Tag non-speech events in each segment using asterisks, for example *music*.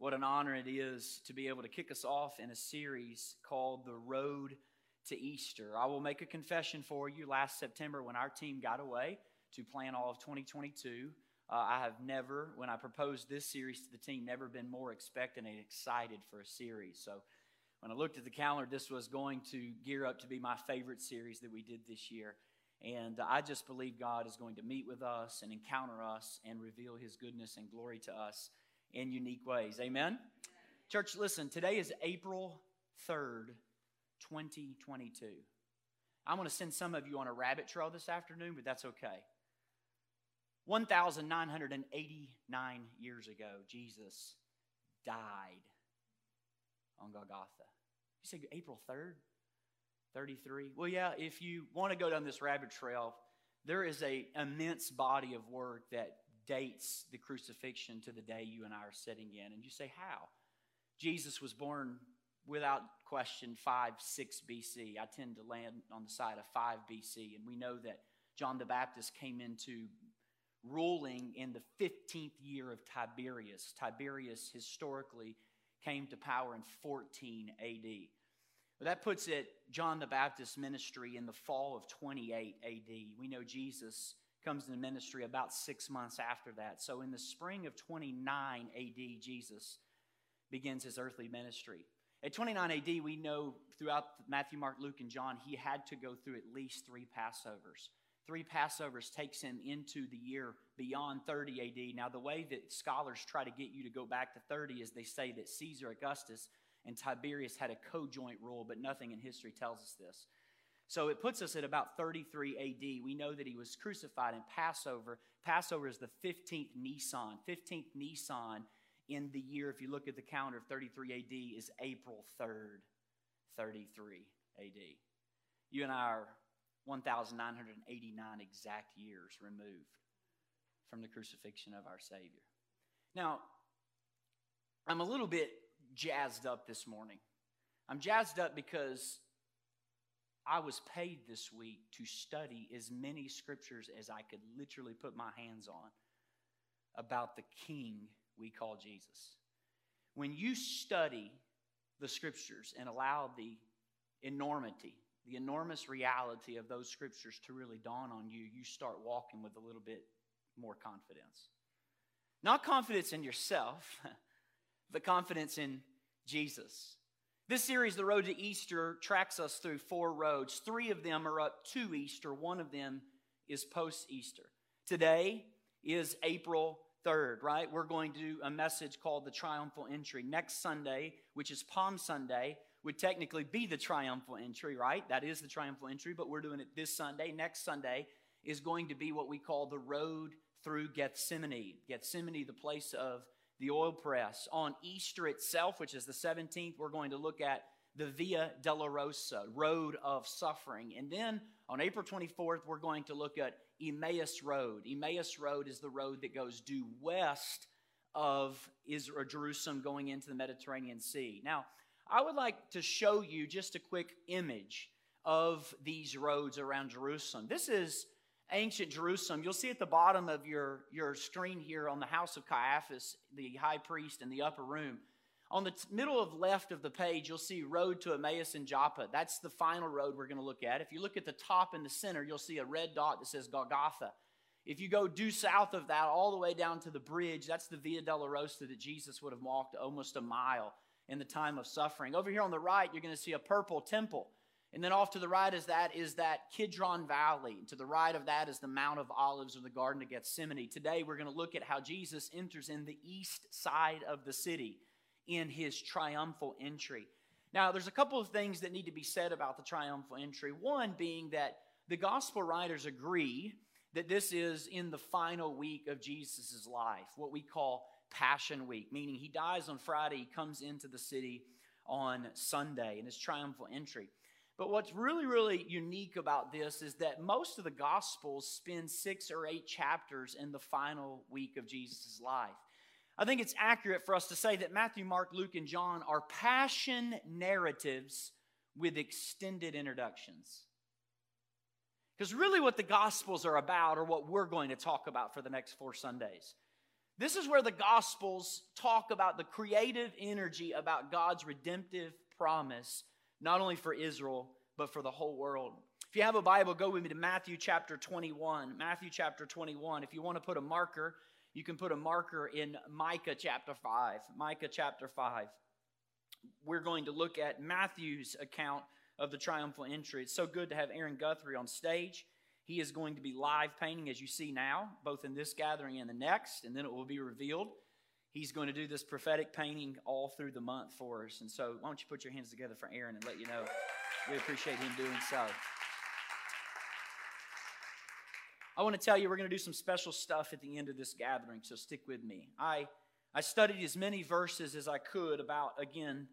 What an honor it is to be able to kick us off in a series called The Road to Easter. I will make a confession for you. Last September, when our team got away to plan all of 2022, uh, I have never, when I proposed this series to the team, never been more expectant and excited for a series. So when I looked at the calendar, this was going to gear up to be my favorite series that we did this year. And I just believe God is going to meet with us and encounter us and reveal his goodness and glory to us in unique ways. Amen? Church, listen, today is April 3rd, 2022. I'm going to send some of you on a rabbit trail this afternoon, but that's okay. 1,989 years ago, Jesus died on Golgotha. You say April 3rd, 33? Well, yeah, if you want to go down this rabbit trail, there is a immense body of work that dates the crucifixion to the day you and I are sitting in. And you say, how? Jesus was born without question 5, 6 BC. I tend to land on the side of 5 BC. And we know that John the Baptist came into ruling in the 15th year of Tiberius. Tiberius historically came to power in 14 AD. But that puts it, John the Baptist ministry in the fall of 28 AD. We know Jesus comes into ministry about six months after that. So in the spring of 29 AD, Jesus begins his earthly ministry. At 29 AD, we know throughout Matthew, Mark, Luke, and John, he had to go through at least three Passovers. Three Passovers takes him into the year beyond 30 AD. Now, the way that scholars try to get you to go back to 30 is they say that Caesar Augustus and Tiberius had a co joint rule, but nothing in history tells us this. So it puts us at about 33 AD. We know that he was crucified in Passover. Passover is the 15th Nisan. 15th Nisan in the year, if you look at the calendar of 33 AD, is April 3rd, 33 AD. You and I are 1,989 exact years removed from the crucifixion of our Savior. Now, I'm a little bit jazzed up this morning. I'm jazzed up because I was paid this week to study as many scriptures as I could literally put my hands on about the king we call Jesus. When you study the scriptures and allow the enormity, the enormous reality of those scriptures to really dawn on you, you start walking with a little bit more confidence. Not confidence in yourself, *laughs* but confidence in Jesus. This series, The Road to Easter, tracks us through four roads. Three of them are up to Easter, one of them is post Easter. Today is April 3rd, right? We're going to do a message called the Triumphal Entry. Next Sunday, which is Palm Sunday, would technically be the Triumphal Entry, right? That is the Triumphal Entry, but we're doing it this Sunday. Next Sunday is going to be what we call the Road through Gethsemane. Gethsemane, the place of the oil press. On Easter itself, which is the 17th, we're going to look at the Via Dolorosa, Road of Suffering. And then on April 24th, we're going to look at Emmaus Road. Emmaus Road is the road that goes due west of Israel, Jerusalem going into the Mediterranean Sea. Now, I would like to show you just a quick image of these roads around Jerusalem. This is ancient Jerusalem. You'll see at the bottom of your, your screen here on the house of Caiaphas, the high priest in the upper room. On the t- middle of left of the page, you'll see road to Emmaus and Joppa. That's the final road we're going to look at. If you look at the top in the center, you'll see a red dot that says Golgotha. If you go due south of that, all the way down to the bridge, that's the Via della Dolorosa that Jesus would have walked almost a mile in the time of suffering. Over here on the right, you're going to see a purple temple. And then off to the right is that is that Kidron Valley. To the right of that is the Mount of Olives or the Garden of Gethsemane. Today we're going to look at how Jesus enters in the east side of the city in his triumphal entry. Now, there's a couple of things that need to be said about the triumphal entry. One being that the gospel writers agree that this is in the final week of Jesus' life, what we call Passion Week, meaning he dies on Friday, he comes into the city on Sunday in his triumphal entry. But what's really, really unique about this is that most of the Gospels spend six or eight chapters in the final week of Jesus' life. I think it's accurate for us to say that Matthew, Mark, Luke, and John are passion narratives with extended introductions. Because really, what the Gospels are about, or what we're going to talk about for the next four Sundays, this is where the Gospels talk about the creative energy about God's redemptive promise, not only for Israel, but for the whole world. If you have a Bible, go with me to Matthew chapter 21. Matthew chapter 21. If you want to put a marker, you can put a marker in Micah chapter 5. Micah chapter 5. We're going to look at Matthew's account of the triumphal entry. It's so good to have Aaron Guthrie on stage. He is going to be live painting, as you see now, both in this gathering and the next, and then it will be revealed. He's going to do this prophetic painting all through the month for us. And so, why don't you put your hands together for Aaron and let you know we appreciate him doing so. I want to tell you, we're going to do some special stuff at the end of this gathering, so stick with me. I, I studied as many verses as I could about, again,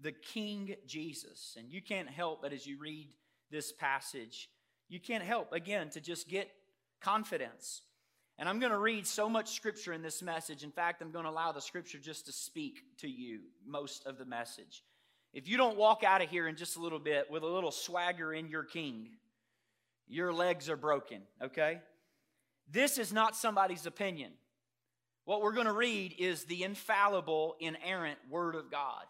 the King Jesus. And you can't help but as you read this passage, you can't help, again, to just get confidence. And I'm going to read so much scripture in this message. In fact, I'm going to allow the scripture just to speak to you most of the message. If you don't walk out of here in just a little bit with a little swagger in your king, your legs are broken, okay? This is not somebody's opinion. What we're going to read is the infallible, inerrant Word of God.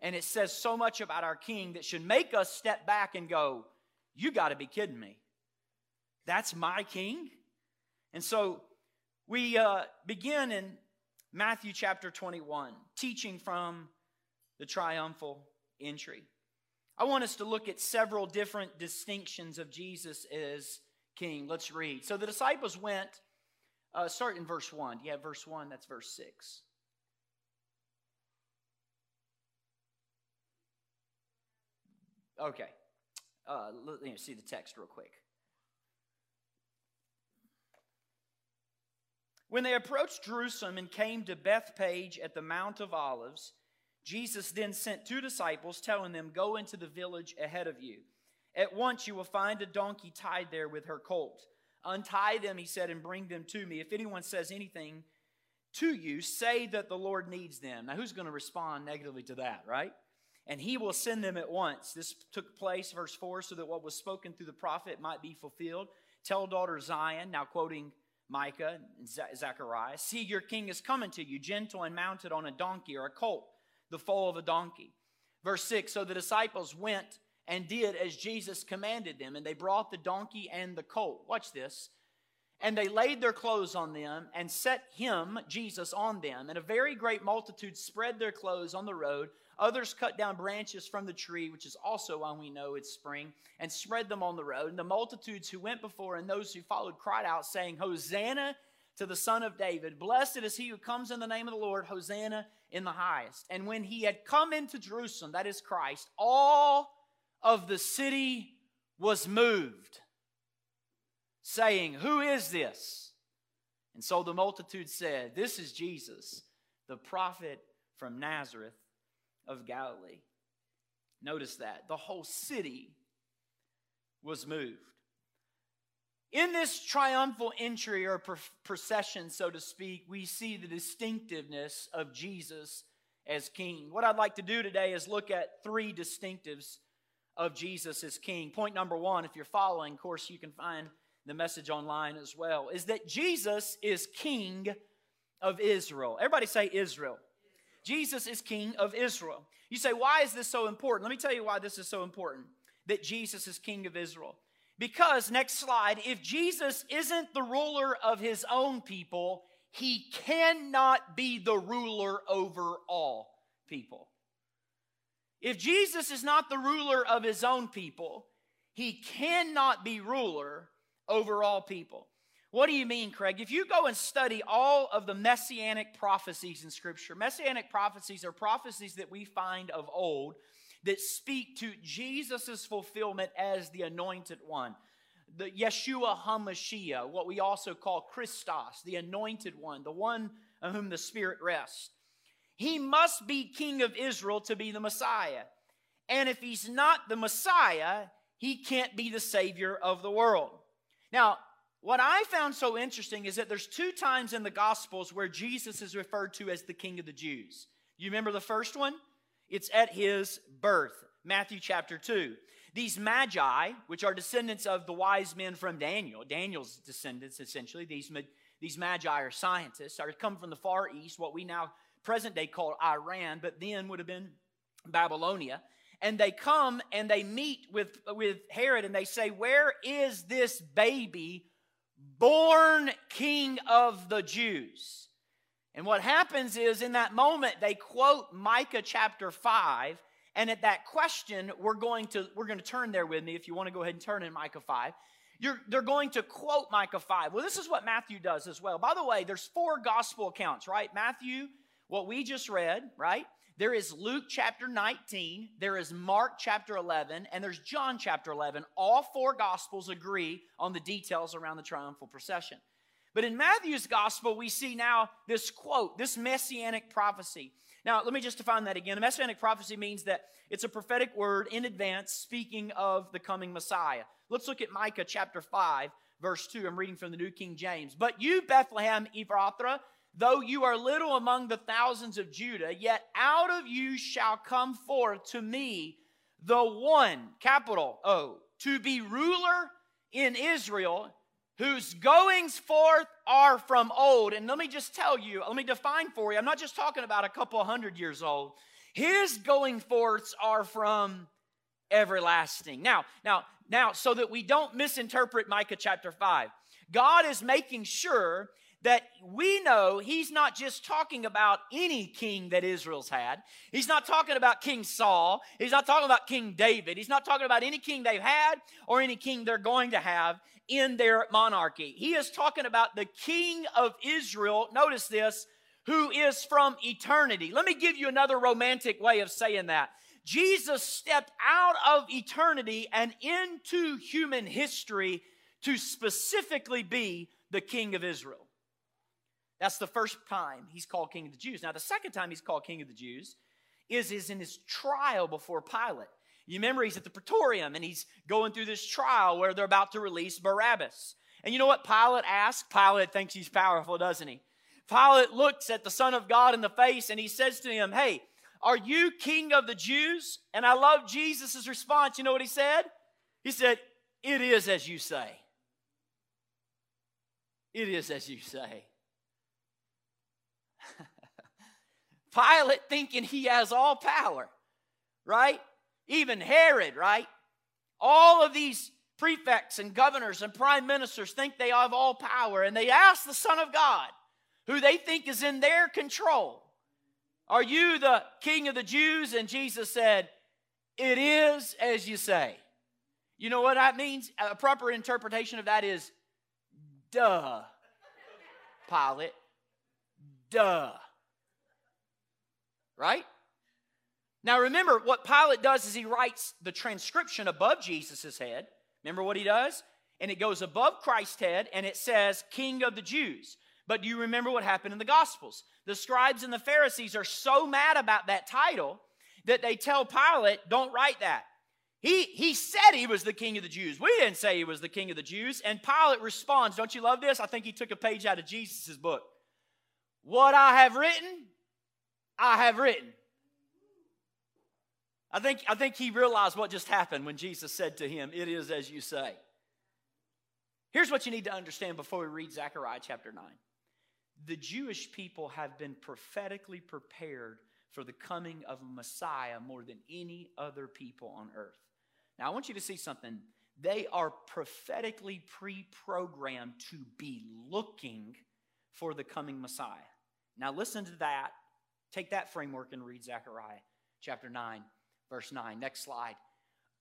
And it says so much about our King that should make us step back and go, You got to be kidding me. That's my King? And so we uh, begin in Matthew chapter 21, teaching from the triumphal entry. I want us to look at several different distinctions of Jesus as King. Let's read. So the disciples went, uh, start in verse 1. Do you have verse 1? That's verse 6. Okay. Uh, let me see the text real quick. When they approached Jerusalem and came to Bethphage at the Mount of Olives, Jesus then sent two disciples, telling them, Go into the village ahead of you. At once you will find a donkey tied there with her colt. Untie them, he said, and bring them to me. If anyone says anything to you, say that the Lord needs them. Now, who's going to respond negatively to that, right? and he will send them at once. This took place, verse 4, so that what was spoken through the prophet might be fulfilled. Tell daughter Zion, now quoting Micah and Zechariah, see your king is coming to you, gentle and mounted on a donkey or a colt, the foal of a donkey. Verse 6 So the disciples went and did as Jesus commanded them, and they brought the donkey and the colt. Watch this. And they laid their clothes on them and set him, Jesus, on them. And a very great multitude spread their clothes on the road. Others cut down branches from the tree, which is also why we know it's spring, and spread them on the road. And the multitudes who went before and those who followed cried out, saying, Hosanna to the Son of David. Blessed is he who comes in the name of the Lord. Hosanna in the highest. And when he had come into Jerusalem, that is Christ, all of the city was moved, saying, Who is this? And so the multitude said, This is Jesus, the prophet from Nazareth of Galilee. Notice that. The whole city was moved. In this triumphal entry or procession, so to speak, we see the distinctiveness of Jesus as king. What I'd like to do today is look at three distinctives of Jesus as king. Point number one, if you're following, of course, you can find the message online as well, is that Jesus is king of Israel. Everybody say Israel. Jesus is king of Israel. You say, why is this so important? Let me tell you why this is so important that Jesus is king of Israel. Because, next slide, if Jesus isn't the ruler of his own people, he cannot be the ruler over all people. If Jesus is not the ruler of his own people, he cannot be ruler over all people. What do you mean, Craig? If you go and study all of the messianic prophecies in Scripture, messianic prophecies are prophecies that we find of old that speak to Jesus' fulfillment as the anointed one. The Yeshua HaMashiach, what we also call Christos, the anointed one, the one on whom the Spirit rests. He must be king of Israel to be the Messiah. And if he's not the Messiah, he can't be the Savior of the world. Now, what I found so interesting is that there's two times in the Gospels where Jesus is referred to as the King of the Jews. You remember the first one? It's at his birth, Matthew chapter 2. These magi, which are descendants of the wise men from Daniel, Daniel's descendants essentially, these, these magi are scientists, are come from the far east, what we now present day call Iran, but then would have been Babylonia. And they come and they meet with, with Herod and they say, Where is this baby born king of the Jews? And what happens is in that moment, they quote Micah chapter 5. And at that question, we're going to, we're going to turn there with me if you want to go ahead and turn in Micah 5. You're, they're going to quote Micah 5. Well, this is what Matthew does as well. By the way, there's four gospel accounts, right? Matthew, what we just read, right? There is Luke chapter 19, there is Mark chapter 11, and there's John chapter 11. All four gospels agree on the details around the triumphal procession. But in Matthew's gospel, we see now this quote, this messianic prophecy. Now, let me just define that again. A messianic prophecy means that it's a prophetic word in advance speaking of the coming Messiah. Let's look at Micah chapter 5, verse 2. I'm reading from the New King James. But you, Bethlehem Ephrathah, though you are little among the thousands of Judah, yet out of you shall come forth to me the one, capital O, to be ruler in Israel whose goings forth are from old. And let me just tell you, let me define for you. I'm not just talking about a couple hundred years old. His going forths are from everlasting. Now, now, now, so that we don't misinterpret Micah chapter 5, God is making sure that we know he's not just talking about any king that Israel's had. He's not talking about King Saul. He's not talking about King David. He's not talking about any king they've had or any king they're going to have in their monarchy. He is talking about the king of Israel, notice this, who is from eternity. Let me give you another romantic way of saying that. Jesus stepped out of eternity and into human history to specifically be the king of Israel. That's the first time he's called king of the Jews. Now, the second time he's called king of the Jews is, is in his trial before Pilate. You remember he's at the Praetorium and he's going through this trial where they're about to release Barabbas. And you know what Pilate asks? Pilate thinks he's powerful, doesn't he? Pilate looks at the Son of God in the face and he says to him, Hey, are you king of the Jews? And I love Jesus' response. You know what he said? He said, It is as you say. It is as you say. Pilate thinking he has all power, right? Even Herod, right? All of these prefects and governors and prime ministers think they have all power, and they ask the Son of God, who they think is in their control, Are you the king of the Jews? And Jesus said, It is as you say. You know what that means? A proper interpretation of that is, Duh, Pilate. Duh. Right? Now remember, what Pilate does is he writes the transcription above Jesus' head. Remember what he does? And it goes above Christ's head and it says, King of the Jews. But do you remember what happened in the Gospels? The scribes and the Pharisees are so mad about that title that they tell Pilate, don't write that. He, he said he was the king of the Jews. We didn't say he was the king of the Jews. And Pilate responds, Don't you love this? I think he took a page out of Jesus' book. What I have written, I have written. I think, I think he realized what just happened when Jesus said to him, It is as you say. Here's what you need to understand before we read Zechariah chapter 9. The Jewish people have been prophetically prepared for the coming of Messiah more than any other people on earth. Now, I want you to see something. They are prophetically pre programmed to be looking for the coming Messiah. Now, listen to that. Take that framework and read Zechariah chapter 9, verse 9. Next slide.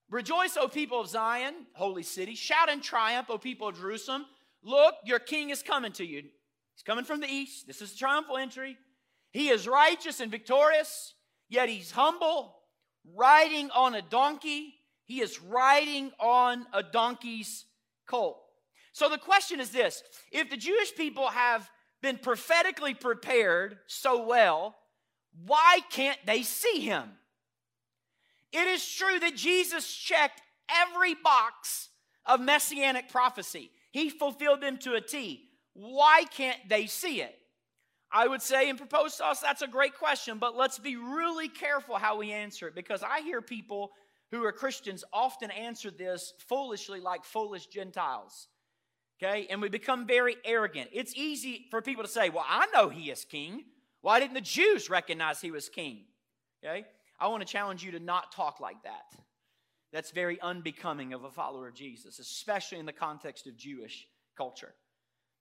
Rejoice, O people of Zion, holy city. Shout in triumph, O people of Jerusalem. Look, your king is coming to you. He's coming from the east. This is a triumphal entry. He is righteous and victorious, yet he's humble, riding on a donkey. He is riding on a donkey's colt. So the question is this if the Jewish people have been prophetically prepared so well, why can't they see him? It is true that Jesus checked every box of messianic prophecy, he fulfilled them to a T. Why can't they see it? I would say and propose to us that's a great question, but let's be really careful how we answer it because I hear people who are Christians often answer this foolishly like foolish Gentiles. Okay? And we become very arrogant. It's easy for people to say, Well, I know he is king. Why didn't the Jews recognize he was king? Okay? I want to challenge you to not talk like that. That's very unbecoming of a follower of Jesus, especially in the context of Jewish culture.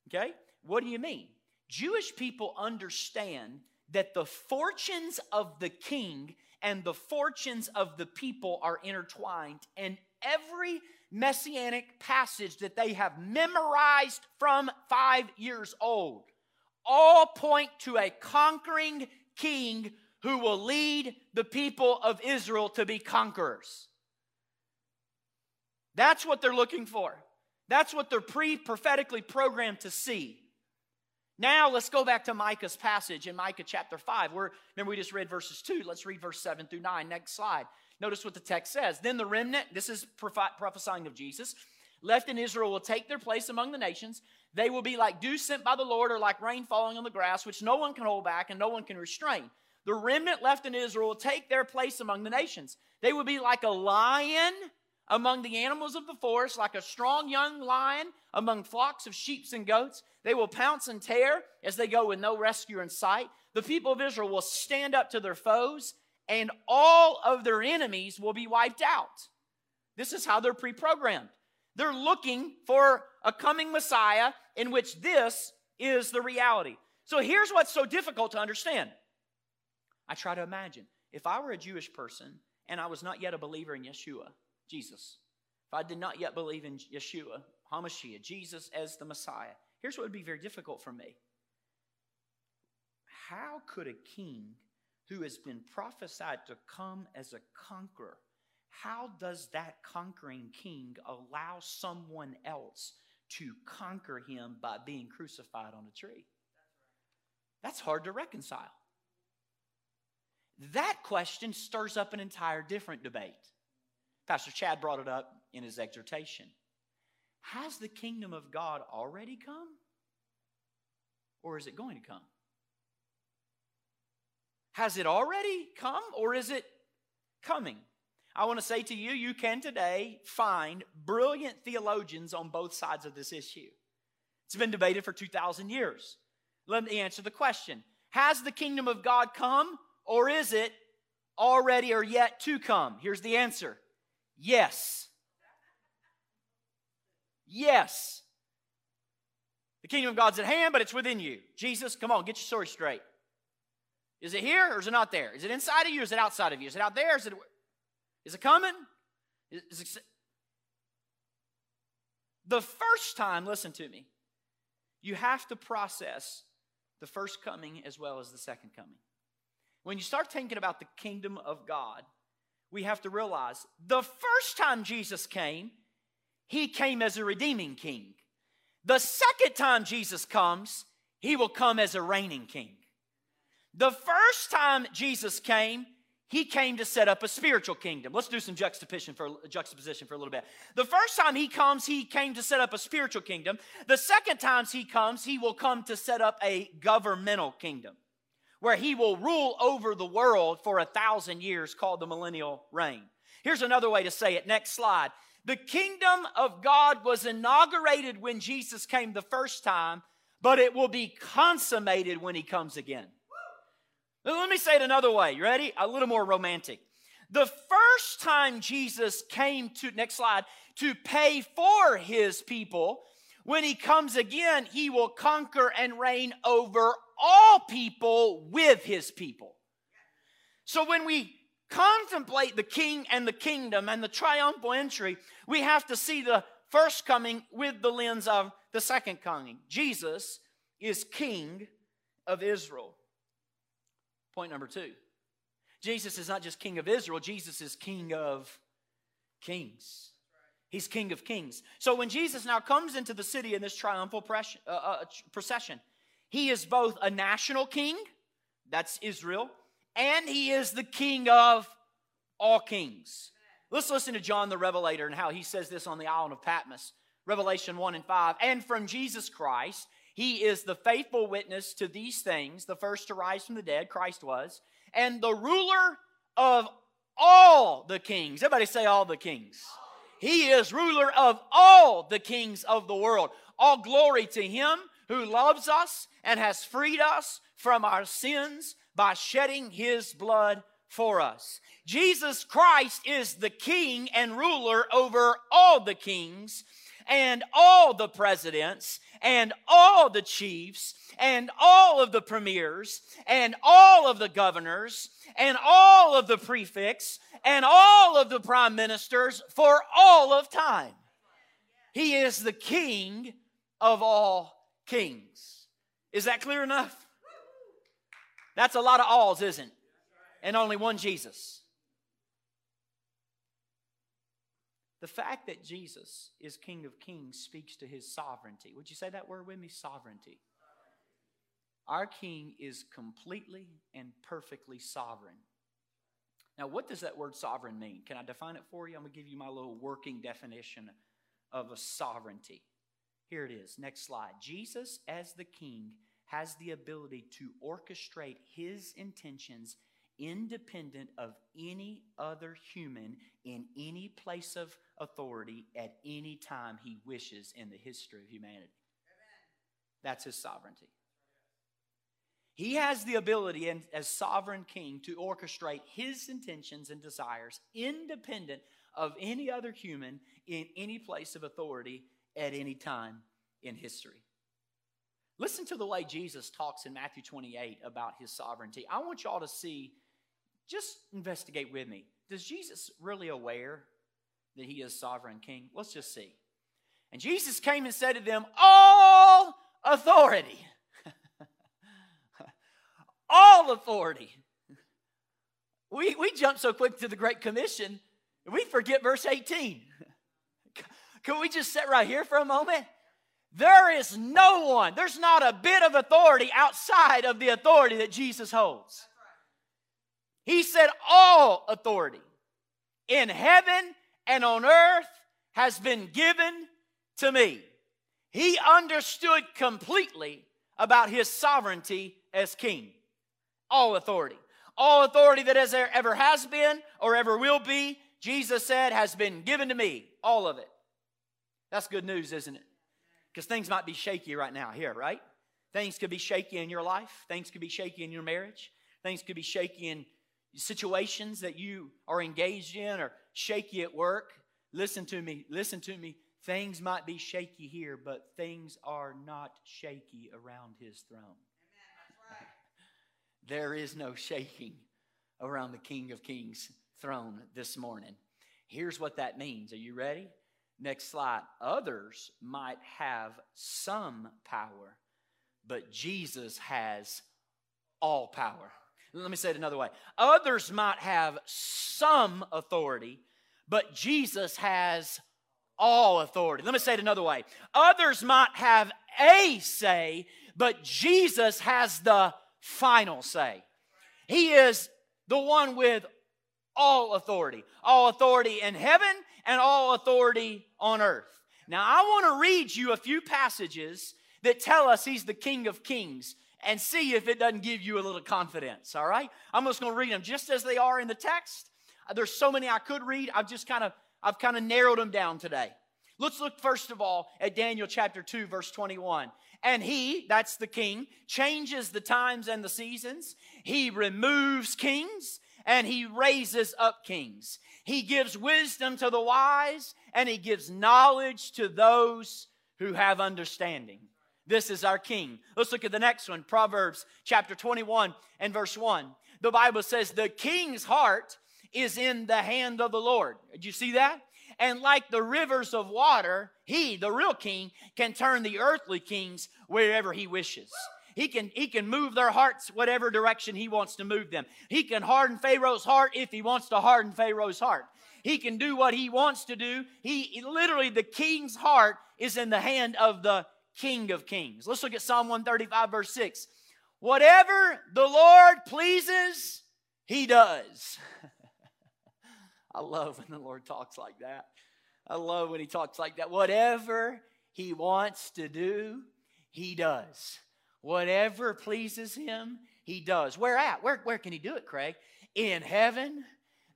Okay? What do you mean? Jewish people understand that the fortunes of the king and the fortunes of the people are intertwined, and every messianic passage that they have memorized from five years old all point to a conquering king who will lead the people of Israel to be conquerors. That's what they're looking for. That's what they're pre prophetically programmed to see. Now let's go back to Micah's passage in Micah chapter 5. Where, remember, we just read verses 2. Let's read verse 7 through 9. Next slide. Notice what the text says. Then the remnant, this is prophesying of Jesus, left in Israel will take their place among the nations. They will be like dew sent by the Lord or like rain falling on the grass, which no one can hold back and no one can restrain. The remnant left in Israel will take their place among the nations. They will be like a lion among the animals of the forest, like a strong young lion among flocks of sheep and goats. They will pounce and tear as they go with no rescue in sight. The people of Israel will stand up to their foes, and all of their enemies will be wiped out. This is how they're pre programmed. They're looking for a coming Messiah in which this is the reality. So here's what's so difficult to understand. I try to imagine if I were a Jewish person and I was not yet a believer in Yeshua, Jesus, if I did not yet believe in Yeshua, HaMashiach, Jesus as the Messiah, here's what would be very difficult for me. How could a king who has been prophesied to come as a conqueror, how does that conquering king allow someone else to conquer him by being crucified on a tree? That's hard to reconcile. That question stirs up an entire different debate. Pastor Chad brought it up in his exhortation. Has the kingdom of God already come? Or is it going to come? Has it already come or is it coming? I want to say to you, you can today find brilliant theologians on both sides of this issue. It's been debated for 2,000 years. Let me answer the question Has the kingdom of God come or is it already or yet to come? Here's the answer Yes. Yes. The kingdom of God's at hand, but it's within you. Jesus, come on, get your story straight. Is it here or is it not there? Is it inside of you or is it outside of you? Is it out there? Is it, is it coming? Is, is it, the first time, listen to me, you have to process the first coming as well as the second coming. When you start thinking about the kingdom of God, we have to realize the first time Jesus came, he came as a redeeming king. The second time Jesus comes, he will come as a reigning king. The first time Jesus came, he came to set up a spiritual kingdom. Let's do some juxtaposition for juxtaposition for a little bit. The first time he comes, he came to set up a spiritual kingdom. The second times he comes, he will come to set up a governmental kingdom where he will rule over the world for a thousand years, called the millennial reign. Here's another way to say it. Next slide. The kingdom of God was inaugurated when Jesus came the first time, but it will be consummated when he comes again. Let me say it another way. You ready? A little more romantic. The first time Jesus came to, next slide, to pay for his people, when he comes again, he will conquer and reign over all people with his people. So when we contemplate the king and the kingdom and the triumphal entry, we have to see the first coming with the lens of the second coming. Jesus is king of Israel. Point number two Jesus is not just king of Israel, Jesus is king of kings. He's king of kings. So when Jesus now comes into the city in this triumphal uh, uh, procession, he is both a national king, that's Israel, and he is the king of all kings. Let's listen to John the Revelator and how he says this on the island of Patmos. Revelation 1 and 5. And from Jesus Christ, he is the faithful witness to these things, the first to rise from the dead, Christ was, and the ruler of all the kings. Everybody say, all the kings. He is ruler of all the kings of the world. All glory to him who loves us and has freed us from our sins by shedding his blood for us. Jesus Christ is the king and ruler over all the kings and all the presidents and all the chiefs and all of the premiers and all of the governors and all of the prefects and all of the prime ministers for all of time. He is the king of all kings. Is that clear enough? That's a lot of alls, isn't it? And only one Jesus. The fact that Jesus is King of Kings speaks to his sovereignty. Would you say that word with me? Sovereignty. Our King is completely and perfectly sovereign. Now, what does that word sovereign mean? Can I define it for you? I'm going to give you my little working definition of a sovereignty. Here it is. Next slide. Jesus, as the King, has the ability to orchestrate his intentions independent of any other human in any place of authority at any time he wishes in the history of humanity. That's his sovereignty. He has the ability, and as sovereign king, to orchestrate his intentions and desires independent of any other human in any place of authority at any time in history. Listen to the way Jesus talks in Matthew 28 about his sovereignty. I want y'all to see, just investigate with me. Does Jesus really aware that he is sovereign king? Let's just see. And Jesus came and said to them, All authority *laughs* all authority. We, we jump so quick to the Great Commission, we forget verse 18. *laughs* Can we just sit right here for a moment? There is no one, there's not a bit of authority outside of the authority that Jesus holds. He said, All authority in heaven and on earth has been given to me. He understood completely about his sovereignty as king all authority. All authority that has ever has been or ever will be, Jesus said, has been given to me. All of it. That's good news, isn't it? Because things might be shaky right now here, right? Things could be shaky in your life. Things could be shaky in your marriage. Things could be shaky in situations that you are engaged in or shaky at work. Listen to me. Listen to me. Things might be shaky here, but things are not shaky around his throne. There is no shaking around the King of Kings throne this morning. Here's what that means. Are you ready? Next slide. Others might have some power, but Jesus has all power. Let me say it another way. Others might have some authority, but Jesus has all authority. Let me say it another way. Others might have a say, but Jesus has the final say. He is the one with all authority, all authority in heaven and all authority on earth. Now, I want to read you a few passages that tell us he's the King of Kings and see if it doesn't give you a little confidence, all right? I'm just going to read them just as they are in the text. There's so many I could read. I've just kind of I've kind of narrowed them down today. Let's look first of all at Daniel chapter 2 verse 21. And he, that's the king, changes the times and the seasons. He removes kings and he raises up kings. He gives wisdom to the wise and he gives knowledge to those who have understanding. This is our king. Let's look at the next one Proverbs chapter 21 and verse 1. The Bible says, The king's heart is in the hand of the Lord. Did you see that? And like the rivers of water, he, the real king, can turn the earthly kings wherever he wishes. He can, he can move their hearts whatever direction he wants to move them. He can harden Pharaoh's heart if he wants to harden Pharaoh's heart. He can do what he wants to do. He literally, the king's heart is in the hand of the King of Kings. Let's look at Psalm 135, verse 6. Whatever the Lord pleases, he does. *laughs* I love when the Lord talks like that. I love when he talks like that. Whatever he wants to do, he does. Whatever pleases him, he does. Where at? Where, where can he do it, Craig? In heaven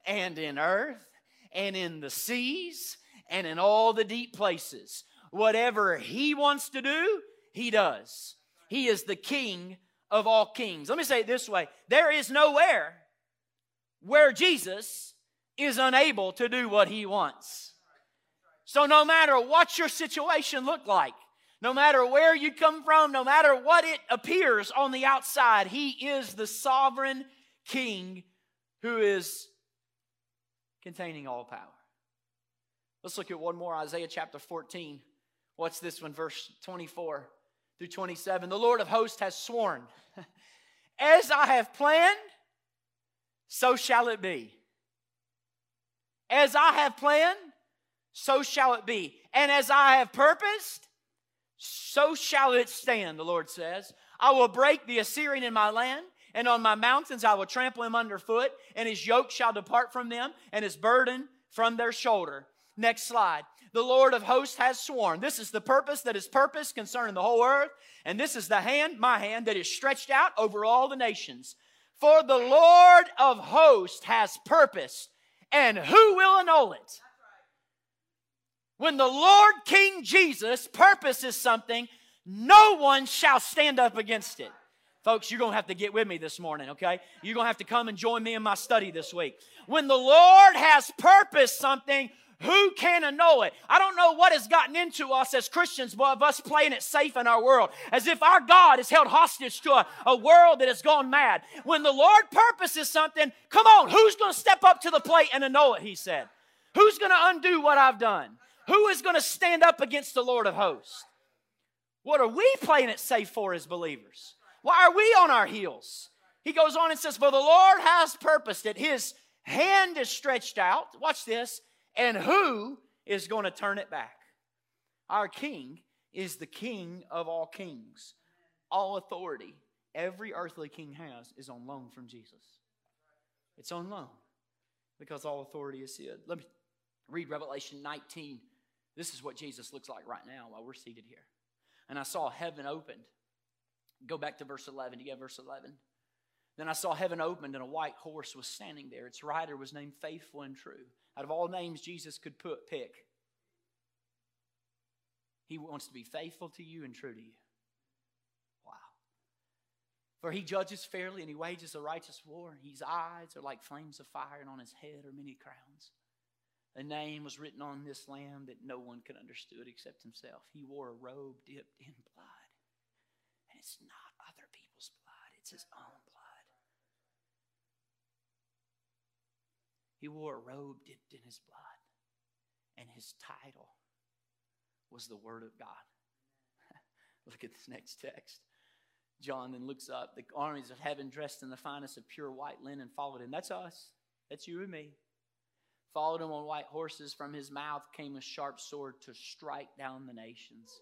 and in earth and in the seas and in all the deep places. Whatever he wants to do, he does. He is the king of all kings. Let me say it this way there is nowhere where Jesus is unable to do what he wants. So, no matter what your situation look like, no matter where you come from, no matter what it appears on the outside, he is the sovereign king who is containing all power. Let's look at one more Isaiah chapter 14. What's this one? Verse 24 through 27. The Lord of hosts has sworn, *laughs* As I have planned, so shall it be. As I have planned, so shall it be. And as I have purposed, so shall it stand, the Lord says. I will break the Assyrian in my land, and on my mountains I will trample him underfoot, and his yoke shall depart from them, and his burden from their shoulder. Next slide. The Lord of hosts has sworn. This is the purpose that is purpose concerning the whole earth, and this is the hand, my hand, that is stretched out over all the nations. For the Lord of hosts has purposed, and who will annul it? When the Lord King Jesus purposes something, no one shall stand up against it. Folks, you're going to have to get with me this morning, okay? You're going to have to come and join me in my study this week. When the Lord has purposed something, who can annul it? I don't know what has gotten into us as Christians of us playing it safe in our world, as if our God is held hostage to a, a world that has gone mad. When the Lord purposes something, come on, who's going to step up to the plate and annul it? He said. Who's going to undo what I've done? Who is going to stand up against the Lord of hosts? What are we playing it safe for as believers? Why are we on our heels? He goes on and says, For the Lord has purposed it. His hand is stretched out. Watch this. And who is going to turn it back? Our king is the king of all kings. All authority every earthly king has is on loan from Jesus. It's on loan because all authority is his. Let me read Revelation 19 this is what Jesus looks like right now while we're seated here. And I saw heaven opened. Go back to verse 11. Do you have verse 11? Then I saw heaven opened, and a white horse was standing there. Its rider was named Faithful and True. Out of all names Jesus could put, pick. He wants to be faithful to you and true to you. Wow. For he judges fairly and he wages a righteous war. His eyes are like flames of fire, and on his head are many crowns. A name was written on this lamb that no one could understand except himself. He wore a robe dipped in blood. And it's not other people's blood, it's his own blood. He wore a robe dipped in his blood. And his title was the Word of God. *laughs* Look at this next text. John then looks up. The armies of heaven, dressed in the finest of pure white linen, followed him. That's us. That's you and me followed him on white horses. From his mouth came a sharp sword to strike down the nations.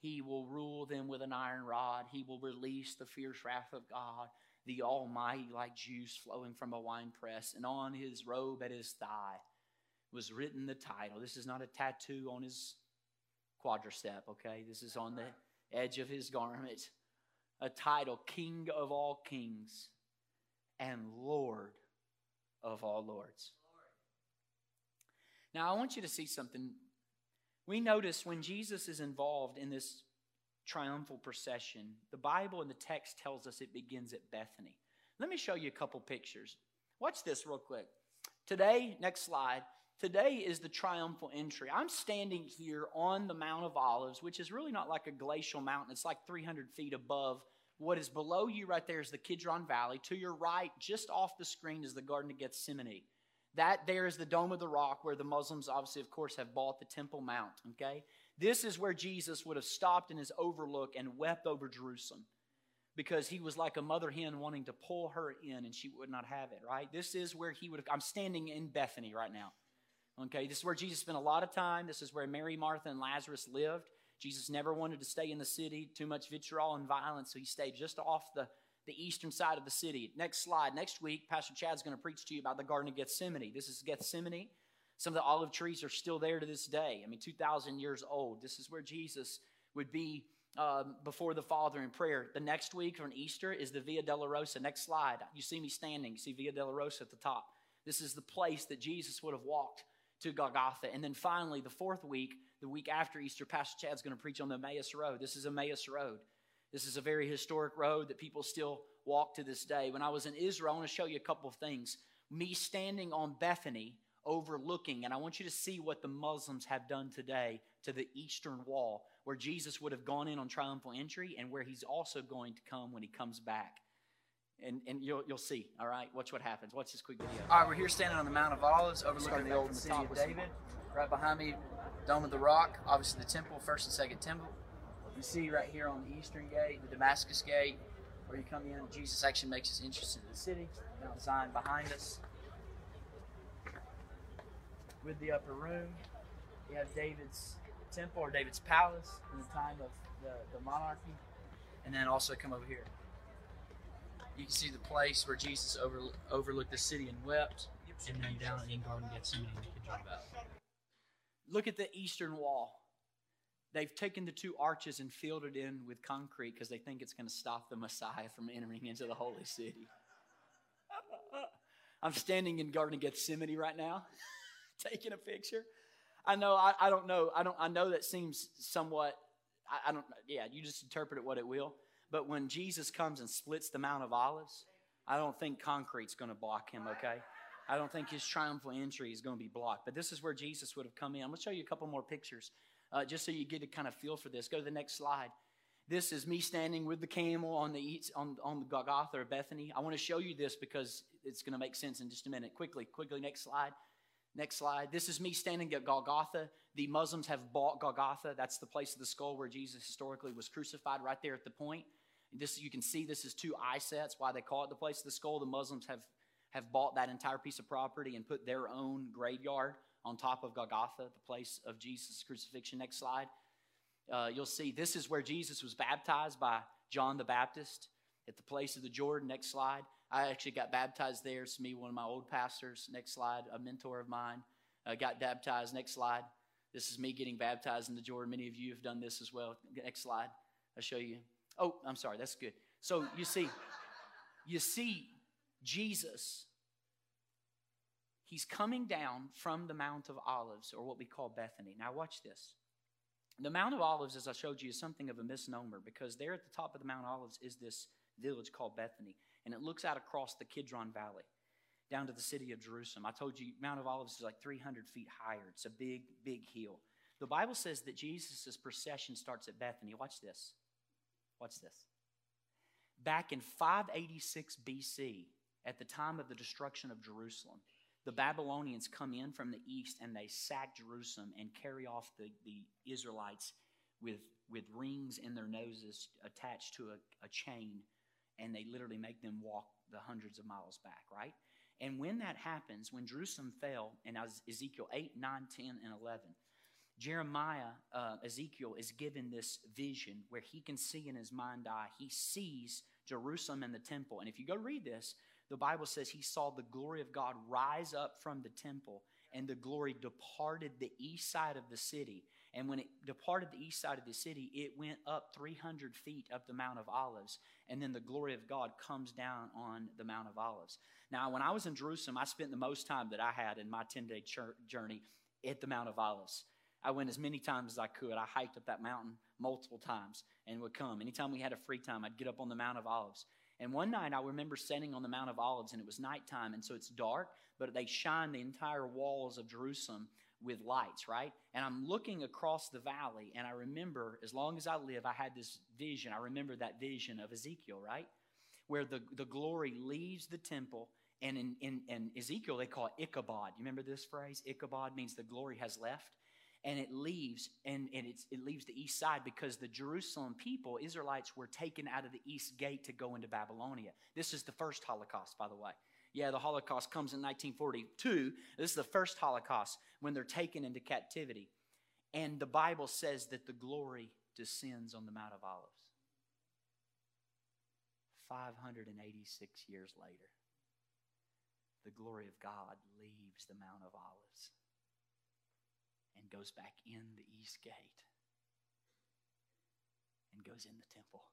He will rule them with an iron rod. He will release the fierce wrath of God, the Almighty, like juice flowing from a wine press, And on his robe at his thigh was written the title. This is not a tattoo on his quadricep, okay? This is on the edge of his garment. A title, King of all kings and Lord of all lords. Now, I want you to see something. We notice when Jesus is involved in this triumphal procession, the Bible and the text tells us it begins at Bethany. Let me show you a couple pictures. Watch this real quick. Today, next slide. Today is the triumphal entry. I'm standing here on the Mount of Olives, which is really not like a glacial mountain. It's like 300 feet above. What is below you right there is the Kidron Valley. To your right, just off the screen, is the Garden of Gethsemane. That there is the Dome of the Rock where the Muslims, obviously, of course, have bought the Temple Mount. Okay? This is where Jesus would have stopped in his overlook and wept over Jerusalem because he was like a mother hen wanting to pull her in and she would not have it, right? This is where he would have. I'm standing in Bethany right now. Okay? This is where Jesus spent a lot of time. This is where Mary, Martha, and Lazarus lived. Jesus never wanted to stay in the city, too much vitriol and violence, so he stayed just off the, the eastern side of the city. Next slide. Next week, Pastor Chad's going to preach to you about the Garden of Gethsemane. This is Gethsemane. Some of the olive trees are still there to this day. I mean, 2,000 years old. This is where Jesus would be um, before the Father in prayer. The next week on Easter is the Via Dolorosa. Next slide. You see me standing. You see Via Dolorosa at the top. This is the place that Jesus would have walked to Golgotha. And then finally, the fourth week, the week after Easter, Pastor Chad's going to preach on the Emmaus Road. This is Emmaus Road. This is a very historic road that people still walk to this day. When I was in Israel, I want to show you a couple of things. Me standing on Bethany overlooking, and I want you to see what the Muslims have done today to the eastern wall, where Jesus would have gone in on triumphal entry and where he's also going to come when he comes back. And, and you'll, you'll see, all right? Watch what happens. Watch this quick video. All right, we're here standing on the Mount of Olives, overlooking the old city of David. Right behind me, Dome of the Rock, obviously the temple, first and second temple. You see right here on the eastern gate, the Damascus gate, where you come in, Jesus actually makes his entrance into the city. Mount Zion behind us with the upper room. You have David's temple or David's palace in the time of the, the monarchy. And then also come over here. You can see the place where Jesus over, overlooked the city and wept. And then down in Garden of Gethsemane, you can jump out. Look at the eastern wall. They've taken the two arches and filled it in with concrete because they think it's going to stop the Messiah from entering into the holy city. *laughs* I'm standing in Garden of Gethsemane right now. *laughs* taking a picture. I know, I, I don't know. I don't I know that seems somewhat I, I don't yeah, you just interpret it what it will. But when Jesus comes and splits the Mount of Olives, I don't think concrete's going to block him, okay? I don't think his triumphal entry is going to be blocked. But this is where Jesus would have come in. I'm going to show you a couple more pictures uh, just so you get a kind of feel for this. Go to the next slide. This is me standing with the camel on the on, on the Golgotha or Bethany. I want to show you this because it's going to make sense in just a minute. Quickly, quickly, next slide. Next slide. This is me standing at Golgotha. The Muslims have bought Golgotha. That's the place of the skull where Jesus historically was crucified, right there at the point. This you can see this is two eye sets. Why they call it the place of the skull? The Muslims have have bought that entire piece of property and put their own graveyard on top of Golgotha, the place of Jesus' crucifixion. Next slide. Uh, you'll see this is where Jesus was baptized by John the Baptist at the place of the Jordan. Next slide. I actually got baptized there. It's me, one of my old pastors. Next slide. A mentor of mine uh, got baptized. Next slide. This is me getting baptized in the Jordan. Many of you have done this as well. Next slide. I'll show you. Oh, I'm sorry. That's good. So you see, you see Jesus. He's coming down from the Mount of Olives, or what we call Bethany. Now, watch this. The Mount of Olives, as I showed you, is something of a misnomer because there at the top of the Mount of Olives is this village called Bethany and it looks out across the Kidron Valley down to the city of Jerusalem. I told you Mount of Olives is like 300 feet higher. It's a big, big hill. The Bible says that Jesus' procession starts at Bethany. Watch this. Watch this. Back in 586 BC, at the time of the destruction of Jerusalem, the Babylonians come in from the east and they sack Jerusalem and carry off the, the Israelites with, with rings in their noses attached to a, a chain and they literally make them walk the hundreds of miles back, right? And when that happens, when Jerusalem fell in Ezekiel 8, 9, 10, and 11, Jeremiah, uh, Ezekiel is given this vision where he can see in his mind eye. He sees Jerusalem and the temple. And if you go read this, the Bible says he saw the glory of God rise up from the temple, and the glory departed the east side of the city. And when it departed the east side of the city, it went up 300 feet up the Mount of Olives. And then the glory of God comes down on the Mount of Olives. Now, when I was in Jerusalem, I spent the most time that I had in my 10 day journey at the Mount of Olives. I went as many times as I could. I hiked up that mountain multiple times and would come. Anytime we had a free time, I'd get up on the Mount of Olives. And one night I remember standing on the Mount of Olives and it was nighttime, and so it's dark, but they shine the entire walls of Jerusalem with lights, right? And I'm looking across the valley, and I remember, as long as I live, I had this vision. I remember that vision of Ezekiel, right? Where the, the glory leaves the temple, and in, in, in Ezekiel, they call it Ichabod. You remember this phrase? Ichabod means the glory has left. And it leaves, and, and it leaves the east side because the Jerusalem people, Israelites, were taken out of the east gate to go into Babylonia. This is the first Holocaust, by the way. Yeah, the Holocaust comes in 1942. This is the first Holocaust when they're taken into captivity. And the Bible says that the glory descends on the Mount of Olives. 586 years later, the glory of God leaves the Mount of Olives and goes back in the east gate and goes in the temple.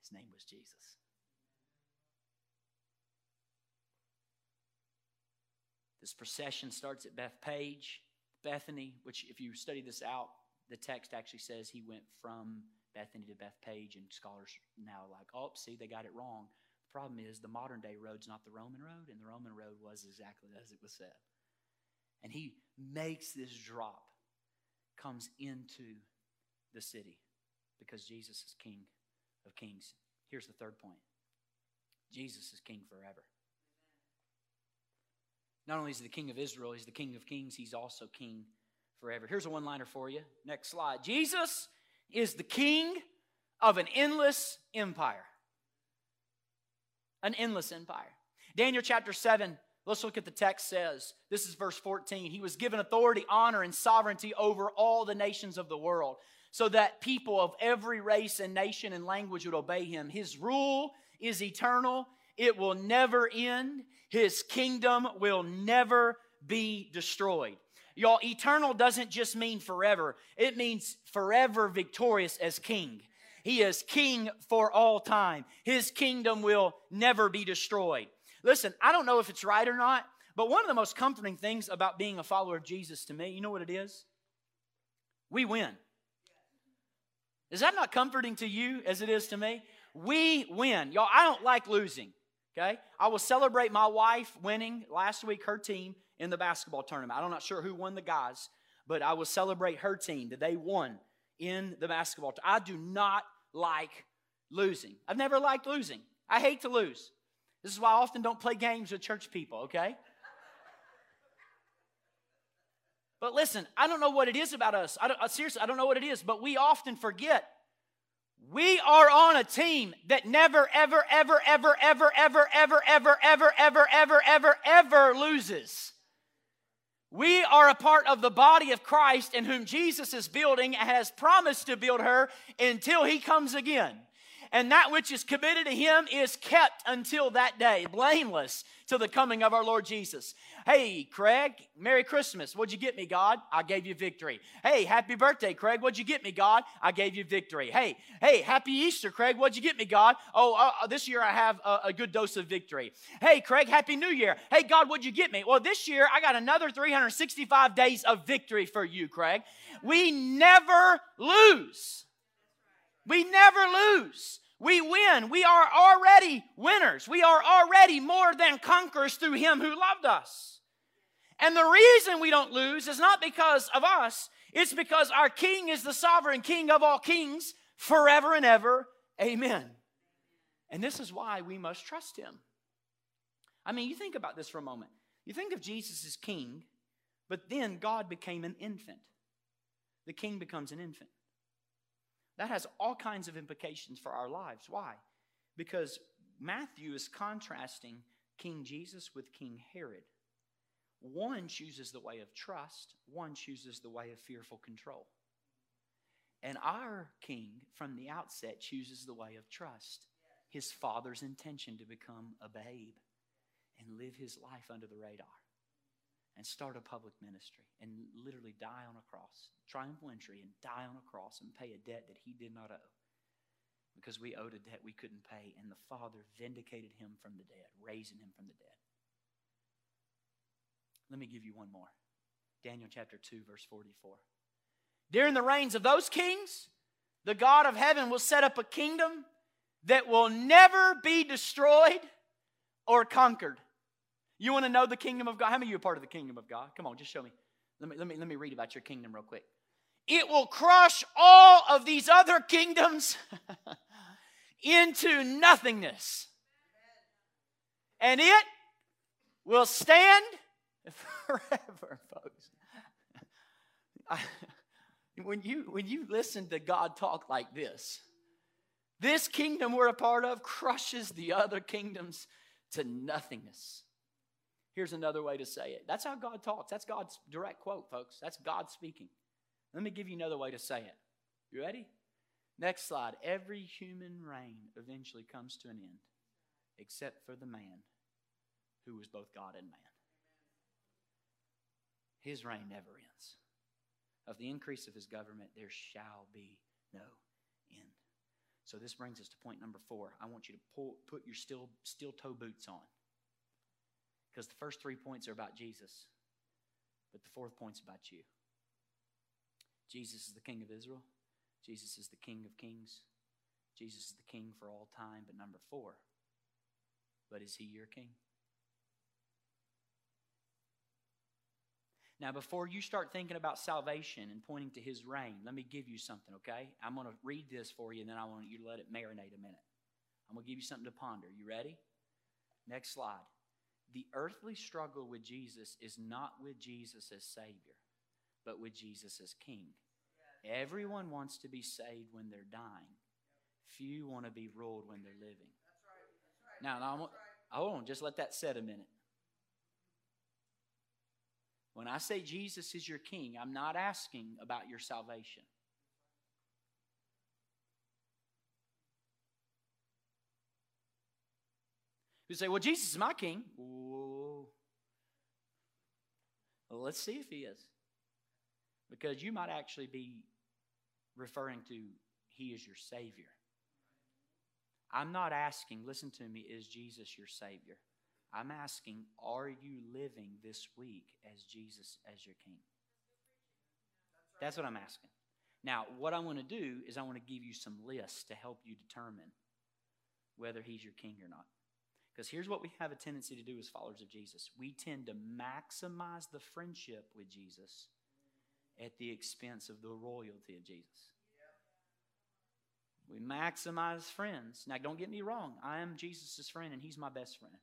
His name was Jesus. This procession starts at Bethphage, Bethany, which, if you study this out, the text actually says he went from Bethany to Bethphage, and scholars now are like, oh, see, they got it wrong. The problem is the modern day road's not the Roman road, and the Roman road was exactly as it was said. And he makes this drop, comes into the city because Jesus is King of Kings. Here's the third point Jesus is King forever. Not only is he the King of Israel, he's the King of Kings, he's also King forever. Here's a one liner for you. Next slide. Jesus is the King of an endless empire. An endless empire. Daniel chapter 7, let's look at the text says. This is verse 14. He was given authority, honor, and sovereignty over all the nations of the world so that people of every race and nation and language would obey him. His rule is eternal, it will never end. His kingdom will never be destroyed. Y'all, eternal doesn't just mean forever, it means forever victorious as king. He is king for all time. His kingdom will never be destroyed. Listen, I don't know if it's right or not, but one of the most comforting things about being a follower of Jesus to me, you know what it is? We win. Is that not comforting to you as it is to me? We win. Y'all, I don't like losing. Okay? I will celebrate my wife winning last week, her team, in the basketball tournament. I'm not sure who won the guys, but I will celebrate her team that they won in the basketball. I do not like losing. I've never liked losing. I hate to lose. This is why I often don't play games with church people, okay? But listen, I don't know what it is about us. I don't, uh, seriously, I don't know what it is, but we often forget we are on a team that never, ever, ever, ever, ever, ever, ever, ever, ever, ever, ever, ever, ever loses. We are a part of the body of Christ in whom Jesus is building and has promised to build her until he comes again and that which is committed to him is kept until that day, blameless till the coming of our Lord Jesus. Hey, Craig, Merry Christmas. What'd you get me, God? I gave you victory. Hey, happy birthday, Craig. What'd you get me, God? I gave you victory. Hey, hey, happy Easter, Craig. What'd you get me, God? Oh, uh, uh this year I have a, a good dose of victory. Hey, Craig, happy New Year. Hey, God, what'd you get me? Well, this year I got another 365 days of victory for you, Craig. We never lose. We never lose. We win. We are already winners. We are already more than conquerors through Him who loved us. And the reason we don't lose is not because of us, it's because our King is the sovereign King of all kings forever and ever. Amen. And this is why we must trust Him. I mean, you think about this for a moment. You think of Jesus as King, but then God became an infant. The King becomes an infant. That has all kinds of implications for our lives. Why? Because Matthew is contrasting King Jesus with King Herod. One chooses the way of trust, one chooses the way of fearful control. And our king, from the outset, chooses the way of trust. His father's intention to become a babe and live his life under the radar and start a public ministry and literally die on a cross, triumphal entry, and die on a cross and pay a debt that he did not owe because we owed a debt we couldn't pay, and the Father vindicated him from the dead, raising him from the dead. Let me give you one more Daniel chapter 2, verse 44. During the reigns of those kings, the God of heaven will set up a kingdom that will never be destroyed or conquered. You want to know the kingdom of God? How many of you are part of the kingdom of God? Come on, just show me. Let me, let me, let me read about your kingdom real quick. It will crush all of these other kingdoms *laughs* into nothingness. And it will stand *laughs* forever, folks. *laughs* I, when, you, when you listen to God talk like this, this kingdom we're a part of crushes the other kingdoms to nothingness. Here's another way to say it. That's how God talks. That's God's direct quote, folks. That's God speaking. Let me give you another way to say it. You ready? Next slide. Every human reign eventually comes to an end, except for the man who was both God and man. His reign never ends. Of the increase of his government, there shall be no end. So this brings us to point number four. I want you to pull, put your steel, steel toe boots on. Because the first three points are about Jesus, but the fourth point's about you. Jesus is the King of Israel. Jesus is the King of Kings. Jesus is the King for all time. But number four, but is he your King? Now, before you start thinking about salvation and pointing to his reign, let me give you something, okay? I'm going to read this for you, and then I want you to let it marinate a minute. I'm going to give you something to ponder. You ready? Next slide. The earthly struggle with Jesus is not with Jesus as Savior, but with Jesus as King. Everyone wants to be saved when they're dying. Few want to be ruled when they're living. Now, now hold on, just let that set a minute. When I say Jesus is your king, I'm not asking about your salvation. You say, well, Jesus is my king. Well, let's see if he is. Because you might actually be referring to he is your Savior. I'm not asking, listen to me, is Jesus your Savior? I'm asking, are you living this week as Jesus as your King? That's what I'm asking. Now, what I want to do is I want to give you some lists to help you determine whether he's your king or not. Because here's what we have a tendency to do as followers of Jesus we tend to maximize the friendship with Jesus at the expense of the royalty of Jesus. We maximize friends. Now, don't get me wrong, I am Jesus' friend and he's my best friend.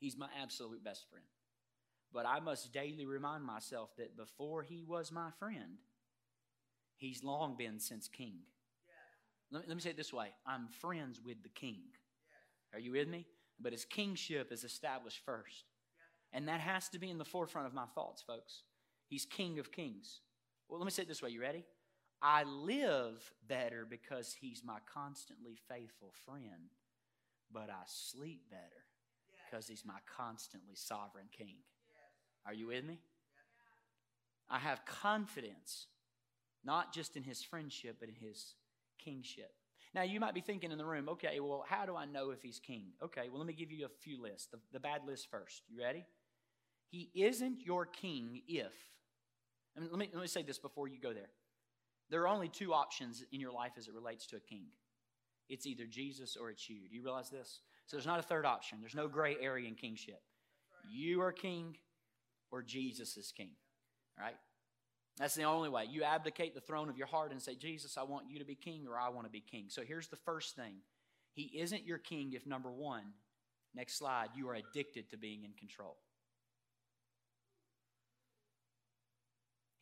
He's my absolute best friend. But I must daily remind myself that before he was my friend, he's long been since king. Let, me, let me say it this way I'm friends with the king. Are you with me? But his kingship is established first. And that has to be in the forefront of my thoughts, folks. He's king of kings. Well, let me say it this way. You ready? I live better because he's my constantly faithful friend, but I sleep better because he's my constantly sovereign king. Are you with me? I have confidence, not just in his friendship, but in his kingship. Now, you might be thinking in the room, okay, well, how do I know if he's king? Okay, well, let me give you a few lists. The, the bad list first. You ready? He isn't your king if. Let, me, let me say this before you go there. There are only two options in your life as it relates to a king it's either Jesus or it's you. Do you realize this? So there's not a third option. There's no gray area in kingship. You are king or Jesus is king. All right? That's the only way. You abdicate the throne of your heart and say, Jesus, I want you to be king or I want to be king. So here's the first thing He isn't your king if, number one, next slide, you are addicted to being in control.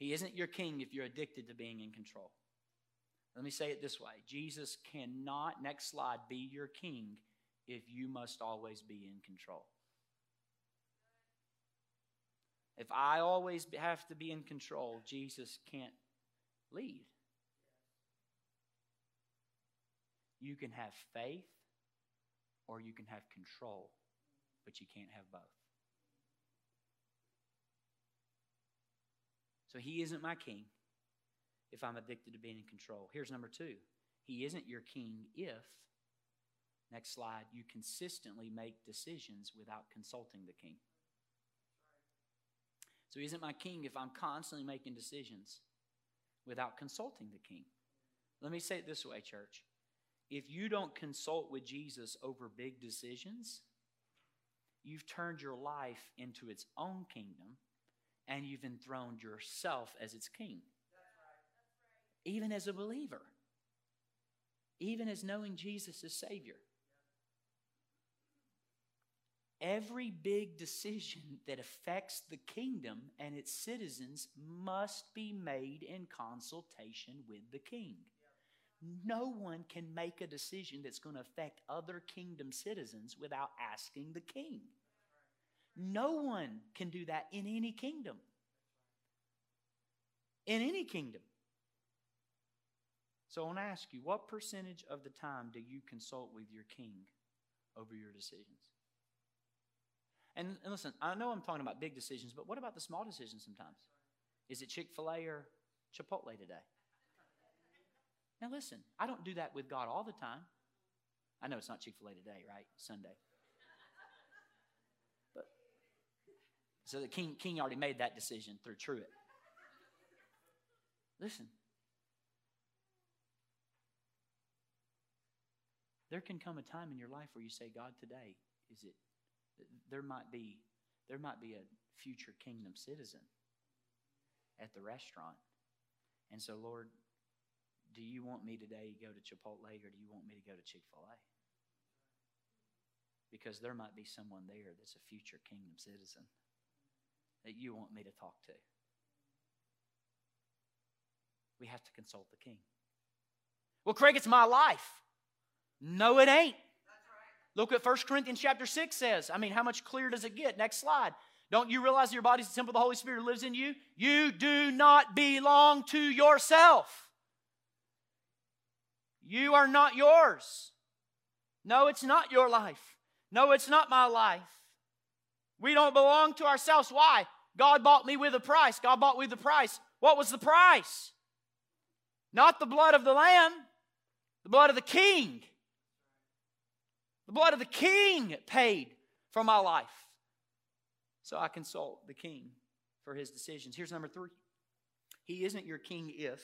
He isn't your king if you're addicted to being in control. Let me say it this way Jesus cannot, next slide, be your king if you must always be in control. If I always have to be in control, Jesus can't lead. You can have faith or you can have control, but you can't have both. So he isn't my king if I'm addicted to being in control. Here's number two He isn't your king if Next slide. You consistently make decisions without consulting the king. So, he isn't my king if I'm constantly making decisions without consulting the king. Let me say it this way, church. If you don't consult with Jesus over big decisions, you've turned your life into its own kingdom and you've enthroned yourself as its king. Even as a believer, even as knowing Jesus as Savior. Every big decision that affects the kingdom and its citizens must be made in consultation with the king. No one can make a decision that's going to affect other kingdom citizens without asking the king. No one can do that in any kingdom. In any kingdom. So I want to ask you, what percentage of the time do you consult with your king over your decisions? And, and listen, I know I'm talking about big decisions, but what about the small decisions sometimes? Is it Chick fil A or Chipotle today? Now, listen, I don't do that with God all the time. I know it's not Chick fil A today, right? Sunday. But so the king, king already made that decision through Truett. Listen, there can come a time in your life where you say, God, today, is it there might be there might be a future kingdom citizen at the restaurant. And so, Lord, do you want me today to go to Chipotle or do you want me to go to Chick fil A? Because there might be someone there that's a future kingdom citizen that you want me to talk to. We have to consult the king. Well, Craig, it's my life. No, it ain't. Look what 1 Corinthians chapter 6 says. I mean, how much clearer does it get? Next slide. Don't you realize your body's the temple of the Holy Spirit who lives in you? You do not belong to yourself. You are not yours. No, it's not your life. No, it's not my life. We don't belong to ourselves. Why? God bought me with a price. God bought me with a price. What was the price? Not the blood of the lamb, the blood of the king. The blood of the king paid for my life. So I consult the king for his decisions. Here's number three He isn't your king if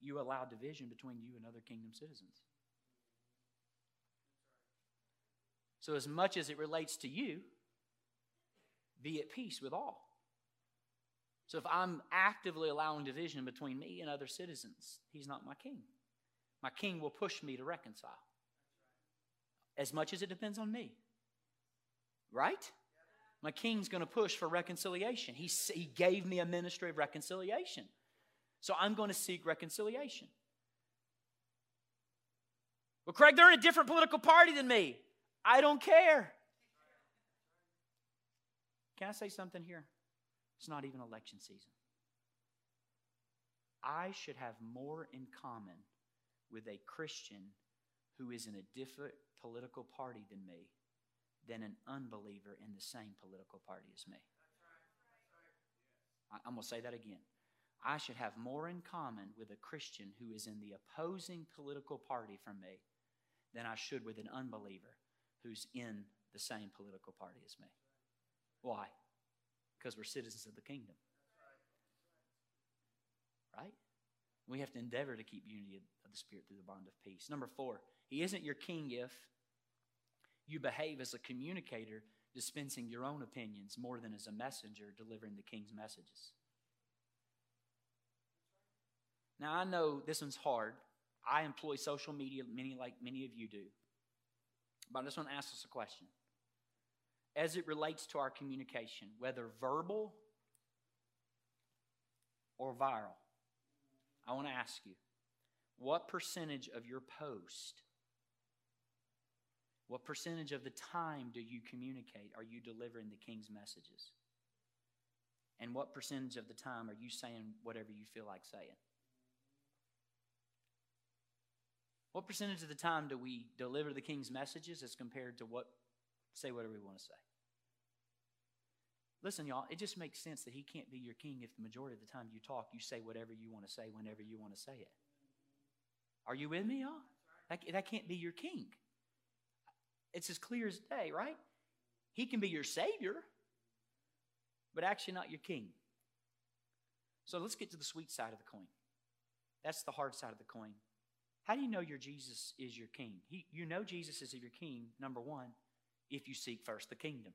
you allow division between you and other kingdom citizens. So, as much as it relates to you, be at peace with all. So, if I'm actively allowing division between me and other citizens, he's not my king. My king will push me to reconcile as much as it depends on me. Right? My king's going to push for reconciliation. He, he gave me a ministry of reconciliation. So I'm going to seek reconciliation. Well, Craig, they're in a different political party than me. I don't care. Can I say something here? It's not even election season. I should have more in common with a Christian who is in a different political party than me than an unbeliever in the same political party as me. I'm going to say that again. I should have more in common with a Christian who is in the opposing political party from me than I should with an unbeliever who's in the same political party as me. Why? Because we're citizens of the kingdom. Right? We have to endeavor to keep unity of the Spirit through the bond of peace. Number four, He isn't your king if you behave as a communicator, dispensing your own opinions more than as a messenger delivering the king's messages. Now, I know this one's hard. I employ social media, many like many of you do. But I just want to ask us a question. As it relates to our communication, whether verbal or viral, I want to ask you what percentage of your post what percentage of the time do you communicate? Are you delivering the king's messages? And what percentage of the time are you saying whatever you feel like saying? What percentage of the time do we deliver the king's messages as compared to what say whatever we want to say? Listen, y'all, it just makes sense that he can't be your king if the majority of the time you talk, you say whatever you want to say whenever you want to say it. Are you with me, y'all? That, that can't be your king. It's as clear as day, right? He can be your Savior, but actually not your King. So let's get to the sweet side of the coin. That's the hard side of the coin. How do you know your Jesus is your King? He, you know Jesus is your King, number one, if you seek first the kingdom.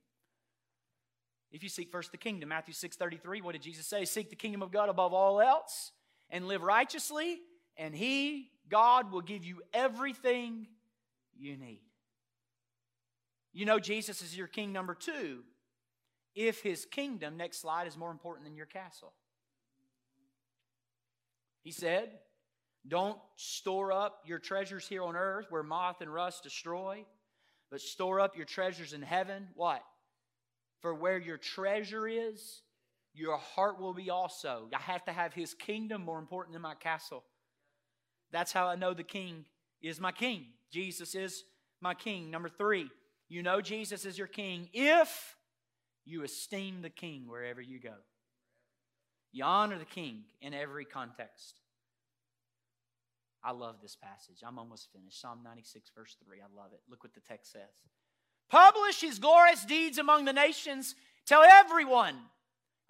If you seek first the kingdom, Matthew 6:33, what did Jesus say? Seek the kingdom of God above all else and live righteously, and He, God, will give you everything you need. You know, Jesus is your king number two if his kingdom, next slide, is more important than your castle. He said, Don't store up your treasures here on earth where moth and rust destroy, but store up your treasures in heaven. What? For where your treasure is, your heart will be also. I have to have his kingdom more important than my castle. That's how I know the king is my king. Jesus is my king. Number three, you know Jesus is your king if you esteem the king wherever you go. You honor the king in every context. I love this passage. I'm almost finished. Psalm 96, verse 3. I love it. Look what the text says. Publish his glorious deeds among the nations. Tell everyone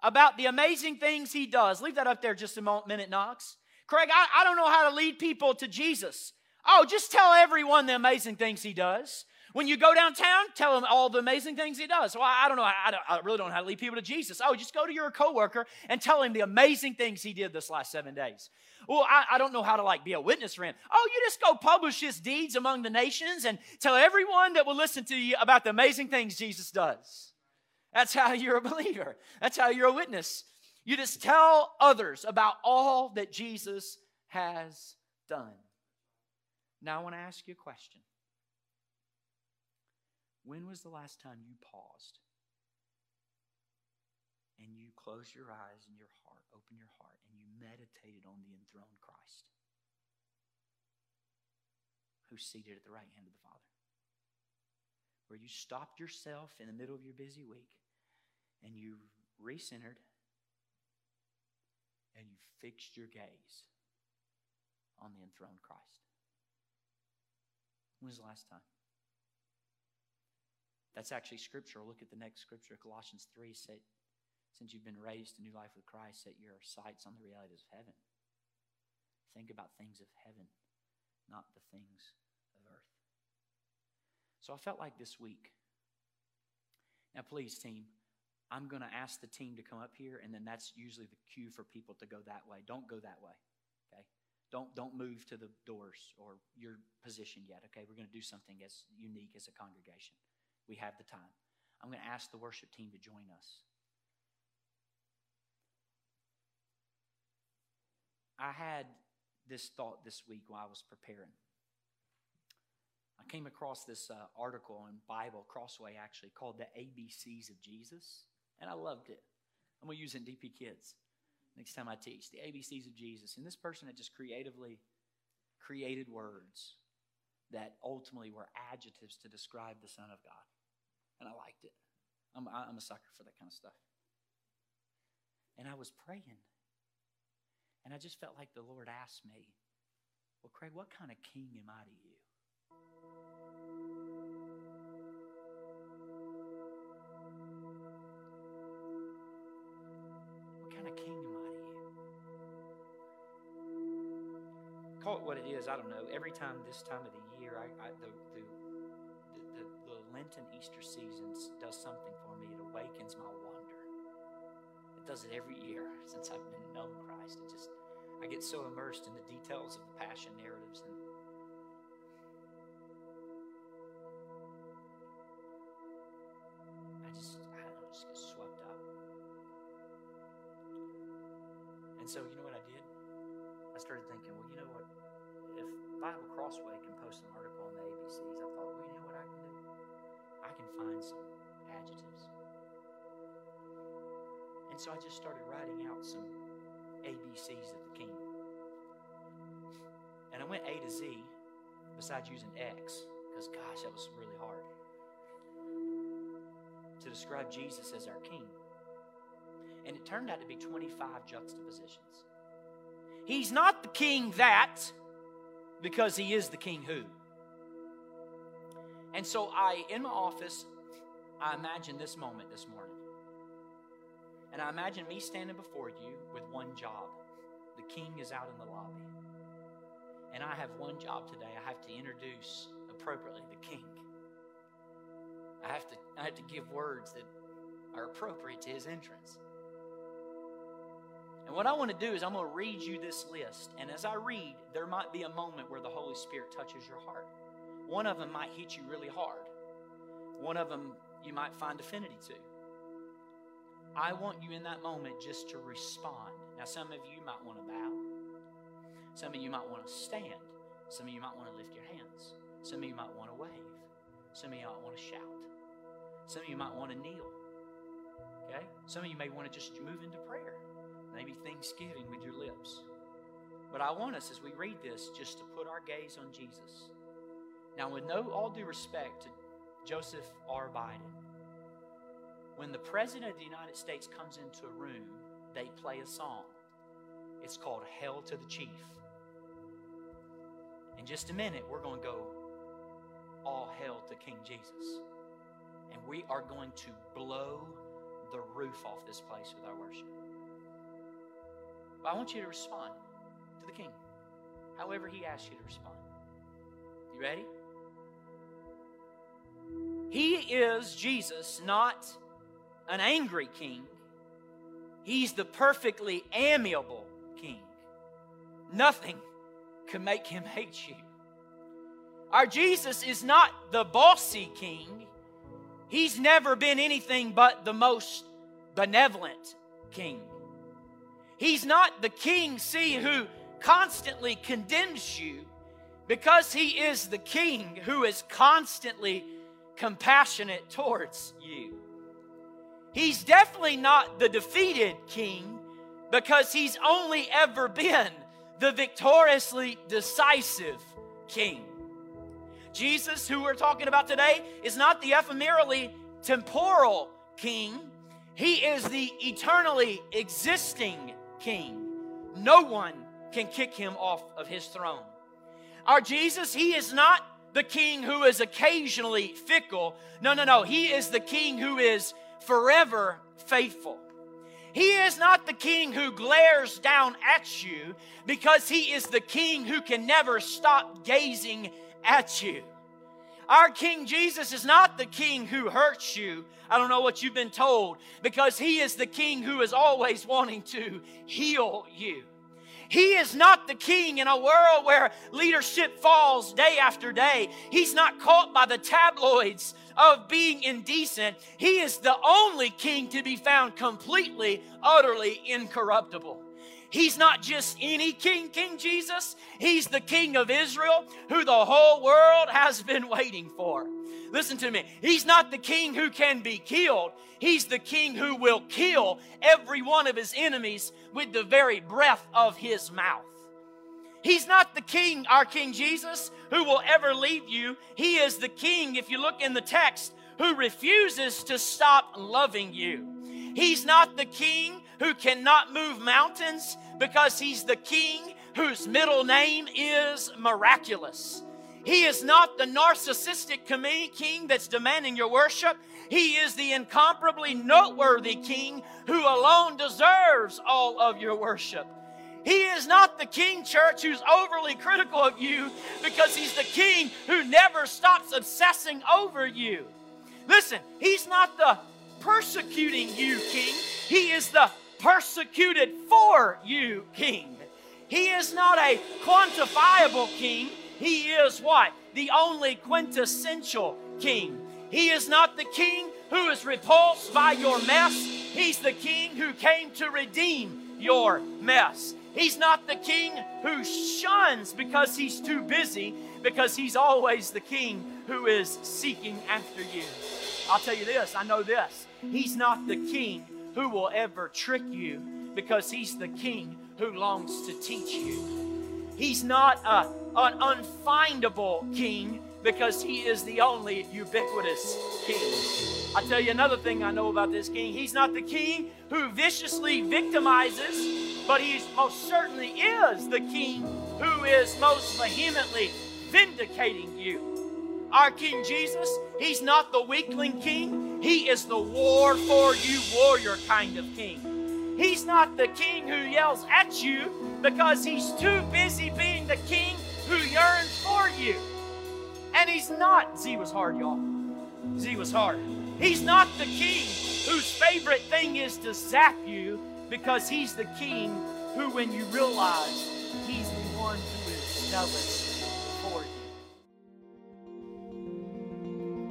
about the amazing things he does. Leave that up there just a minute, Knox. Craig, I, I don't know how to lead people to Jesus. Oh, just tell everyone the amazing things he does. When you go downtown, tell them all the amazing things he does. Well, I don't know. I, don't, I really don't know how to lead people to Jesus. Oh, just go to your coworker and tell him the amazing things he did this last seven days. Well, I, I don't know how to like be a witness for him. Oh, you just go publish his deeds among the nations and tell everyone that will listen to you about the amazing things Jesus does. That's how you're a believer. That's how you're a witness. You just tell others about all that Jesus has done. Now, I want to ask you a question. When was the last time you paused and you closed your eyes and your heart, opened your heart, and you meditated on the enthroned Christ who's seated at the right hand of the Father? Where you stopped yourself in the middle of your busy week and you recentered and you fixed your gaze on the enthroned Christ. When was the last time? That's actually scripture. Look at the next scripture, Colossians 3 said, since you've been raised to new life with Christ, set your sights on the realities of heaven. Think about things of heaven, not the things of earth. So I felt like this week. Now, please, team, I'm going to ask the team to come up here, and then that's usually the cue for people to go that way. Don't go that way, okay? Don't, don't move to the doors or your position yet, okay? We're going to do something as unique as a congregation we have the time. I'm going to ask the worship team to join us. I had this thought this week while I was preparing. I came across this uh, article in Bible Crossway actually called The ABCs of Jesus, and I loved it. I'm going to use it in DP Kids next time I teach. The ABCs of Jesus. And this person had just creatively created words that ultimately were adjectives to describe the Son of God and I liked it. I'm, I'm a sucker for that kind of stuff. And I was praying, and I just felt like the Lord asked me, Well, Craig, what kind of king am I to you? What kind of king am I to you? Call it what it is, I don't know. Every time this time of the year, I, I the, the Lenten Easter seasons does something for me. It awakens my wonder. It does it every year since I've been known Christ. It just I get so immersed in the details of the passion narratives and just started writing out some ABCs of the king. And I went A to Z besides using X, because gosh, that was really hard to describe Jesus as our king. And it turned out to be 25 juxtapositions. He's not the king that, because he is the king who. And so I, in my office, I imagine this moment this morning. And I imagine me standing before you with one job. The king is out in the lobby. And I have one job today. I have to introduce appropriately the king. I have to, I have to give words that are appropriate to his entrance. And what I want to do is I'm going to read you this list. And as I read, there might be a moment where the Holy Spirit touches your heart. One of them might hit you really hard, one of them you might find affinity to. I want you in that moment just to respond. Now, some of you might want to bow, some of you might want to stand, some of you might want to lift your hands, some of you might want to wave, some of you might want to shout, some of you might want to kneel, Okay? Some of you may want to just move into prayer, maybe thanksgiving with your lips. But I want us, as we read this, just to put our gaze on Jesus. Now, with no all due respect to Joseph R. Biden, when the President of the United States comes into a room, they play a song. It's called Hail to the Chief. In just a minute, we're going to go all hail to King Jesus. And we are going to blow the roof off this place with our worship. But I want you to respond to the King, however He asks you to respond. You ready? He is Jesus, not an angry king. He's the perfectly amiable king. Nothing can make him hate you. Our Jesus is not the bossy king. He's never been anything but the most benevolent king. He's not the king, see, who constantly condemns you because he is the king who is constantly compassionate towards you. He's definitely not the defeated king because he's only ever been the victoriously decisive king. Jesus, who we're talking about today, is not the ephemerally temporal king. He is the eternally existing king. No one can kick him off of his throne. Our Jesus, he is not the king who is occasionally fickle. No, no, no. He is the king who is forever faithful. He is not the king who glares down at you because he is the king who can never stop gazing at you. Our King Jesus is not the king who hurts you. I don't know what you've been told because he is the king who is always wanting to heal you. He is not the king in a world where leadership falls day after day. He's not caught by the tabloids of being indecent. He is the only king to be found completely, utterly incorruptible. He's not just any king, King Jesus. He's the king of Israel who the whole world has been waiting for. Listen to me. He's not the king who can be killed. He's the king who will kill every one of his enemies with the very breath of his mouth. He's not the king, our King Jesus, who will ever leave you. He is the king, if you look in the text, who refuses to stop loving you. He's not the king who cannot move mountains because he's the king whose middle name is miraculous. He is not the narcissistic king that's demanding your worship. He is the incomparably noteworthy king who alone deserves all of your worship. He is not the king, church, who's overly critical of you because he's the king who never stops obsessing over you. Listen, he's not the persecuting you king, he is the persecuted for you king. He is not a quantifiable king. He is what? The only quintessential king. He is not the king who is repulsed by your mess. He's the king who came to redeem your mess. He's not the king who shuns because he's too busy, because he's always the king who is seeking after you. I'll tell you this I know this. He's not the king who will ever trick you because he's the king who longs to teach you. He's not a, an unfindable king because he is the only ubiquitous king. I tell you another thing I know about this king. He's not the king who viciously victimizes, but he most certainly is the king who is most vehemently vindicating you. Our King Jesus, he's not the weakling king, he is the war for you warrior kind of king. He's not the king who yells at you because he's too busy being the king who yearns for you. And he's not, Z was hard, y'all. Z was hard. He's not the king whose favorite thing is to zap you because he's the king who, when you realize he's the one who is zealous for you.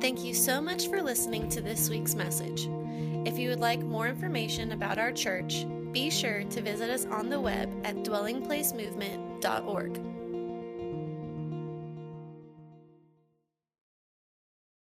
Thank you so much for listening to this week's message. If you would like more information about our church, be sure to visit us on the web at dwellingplacemovement.org.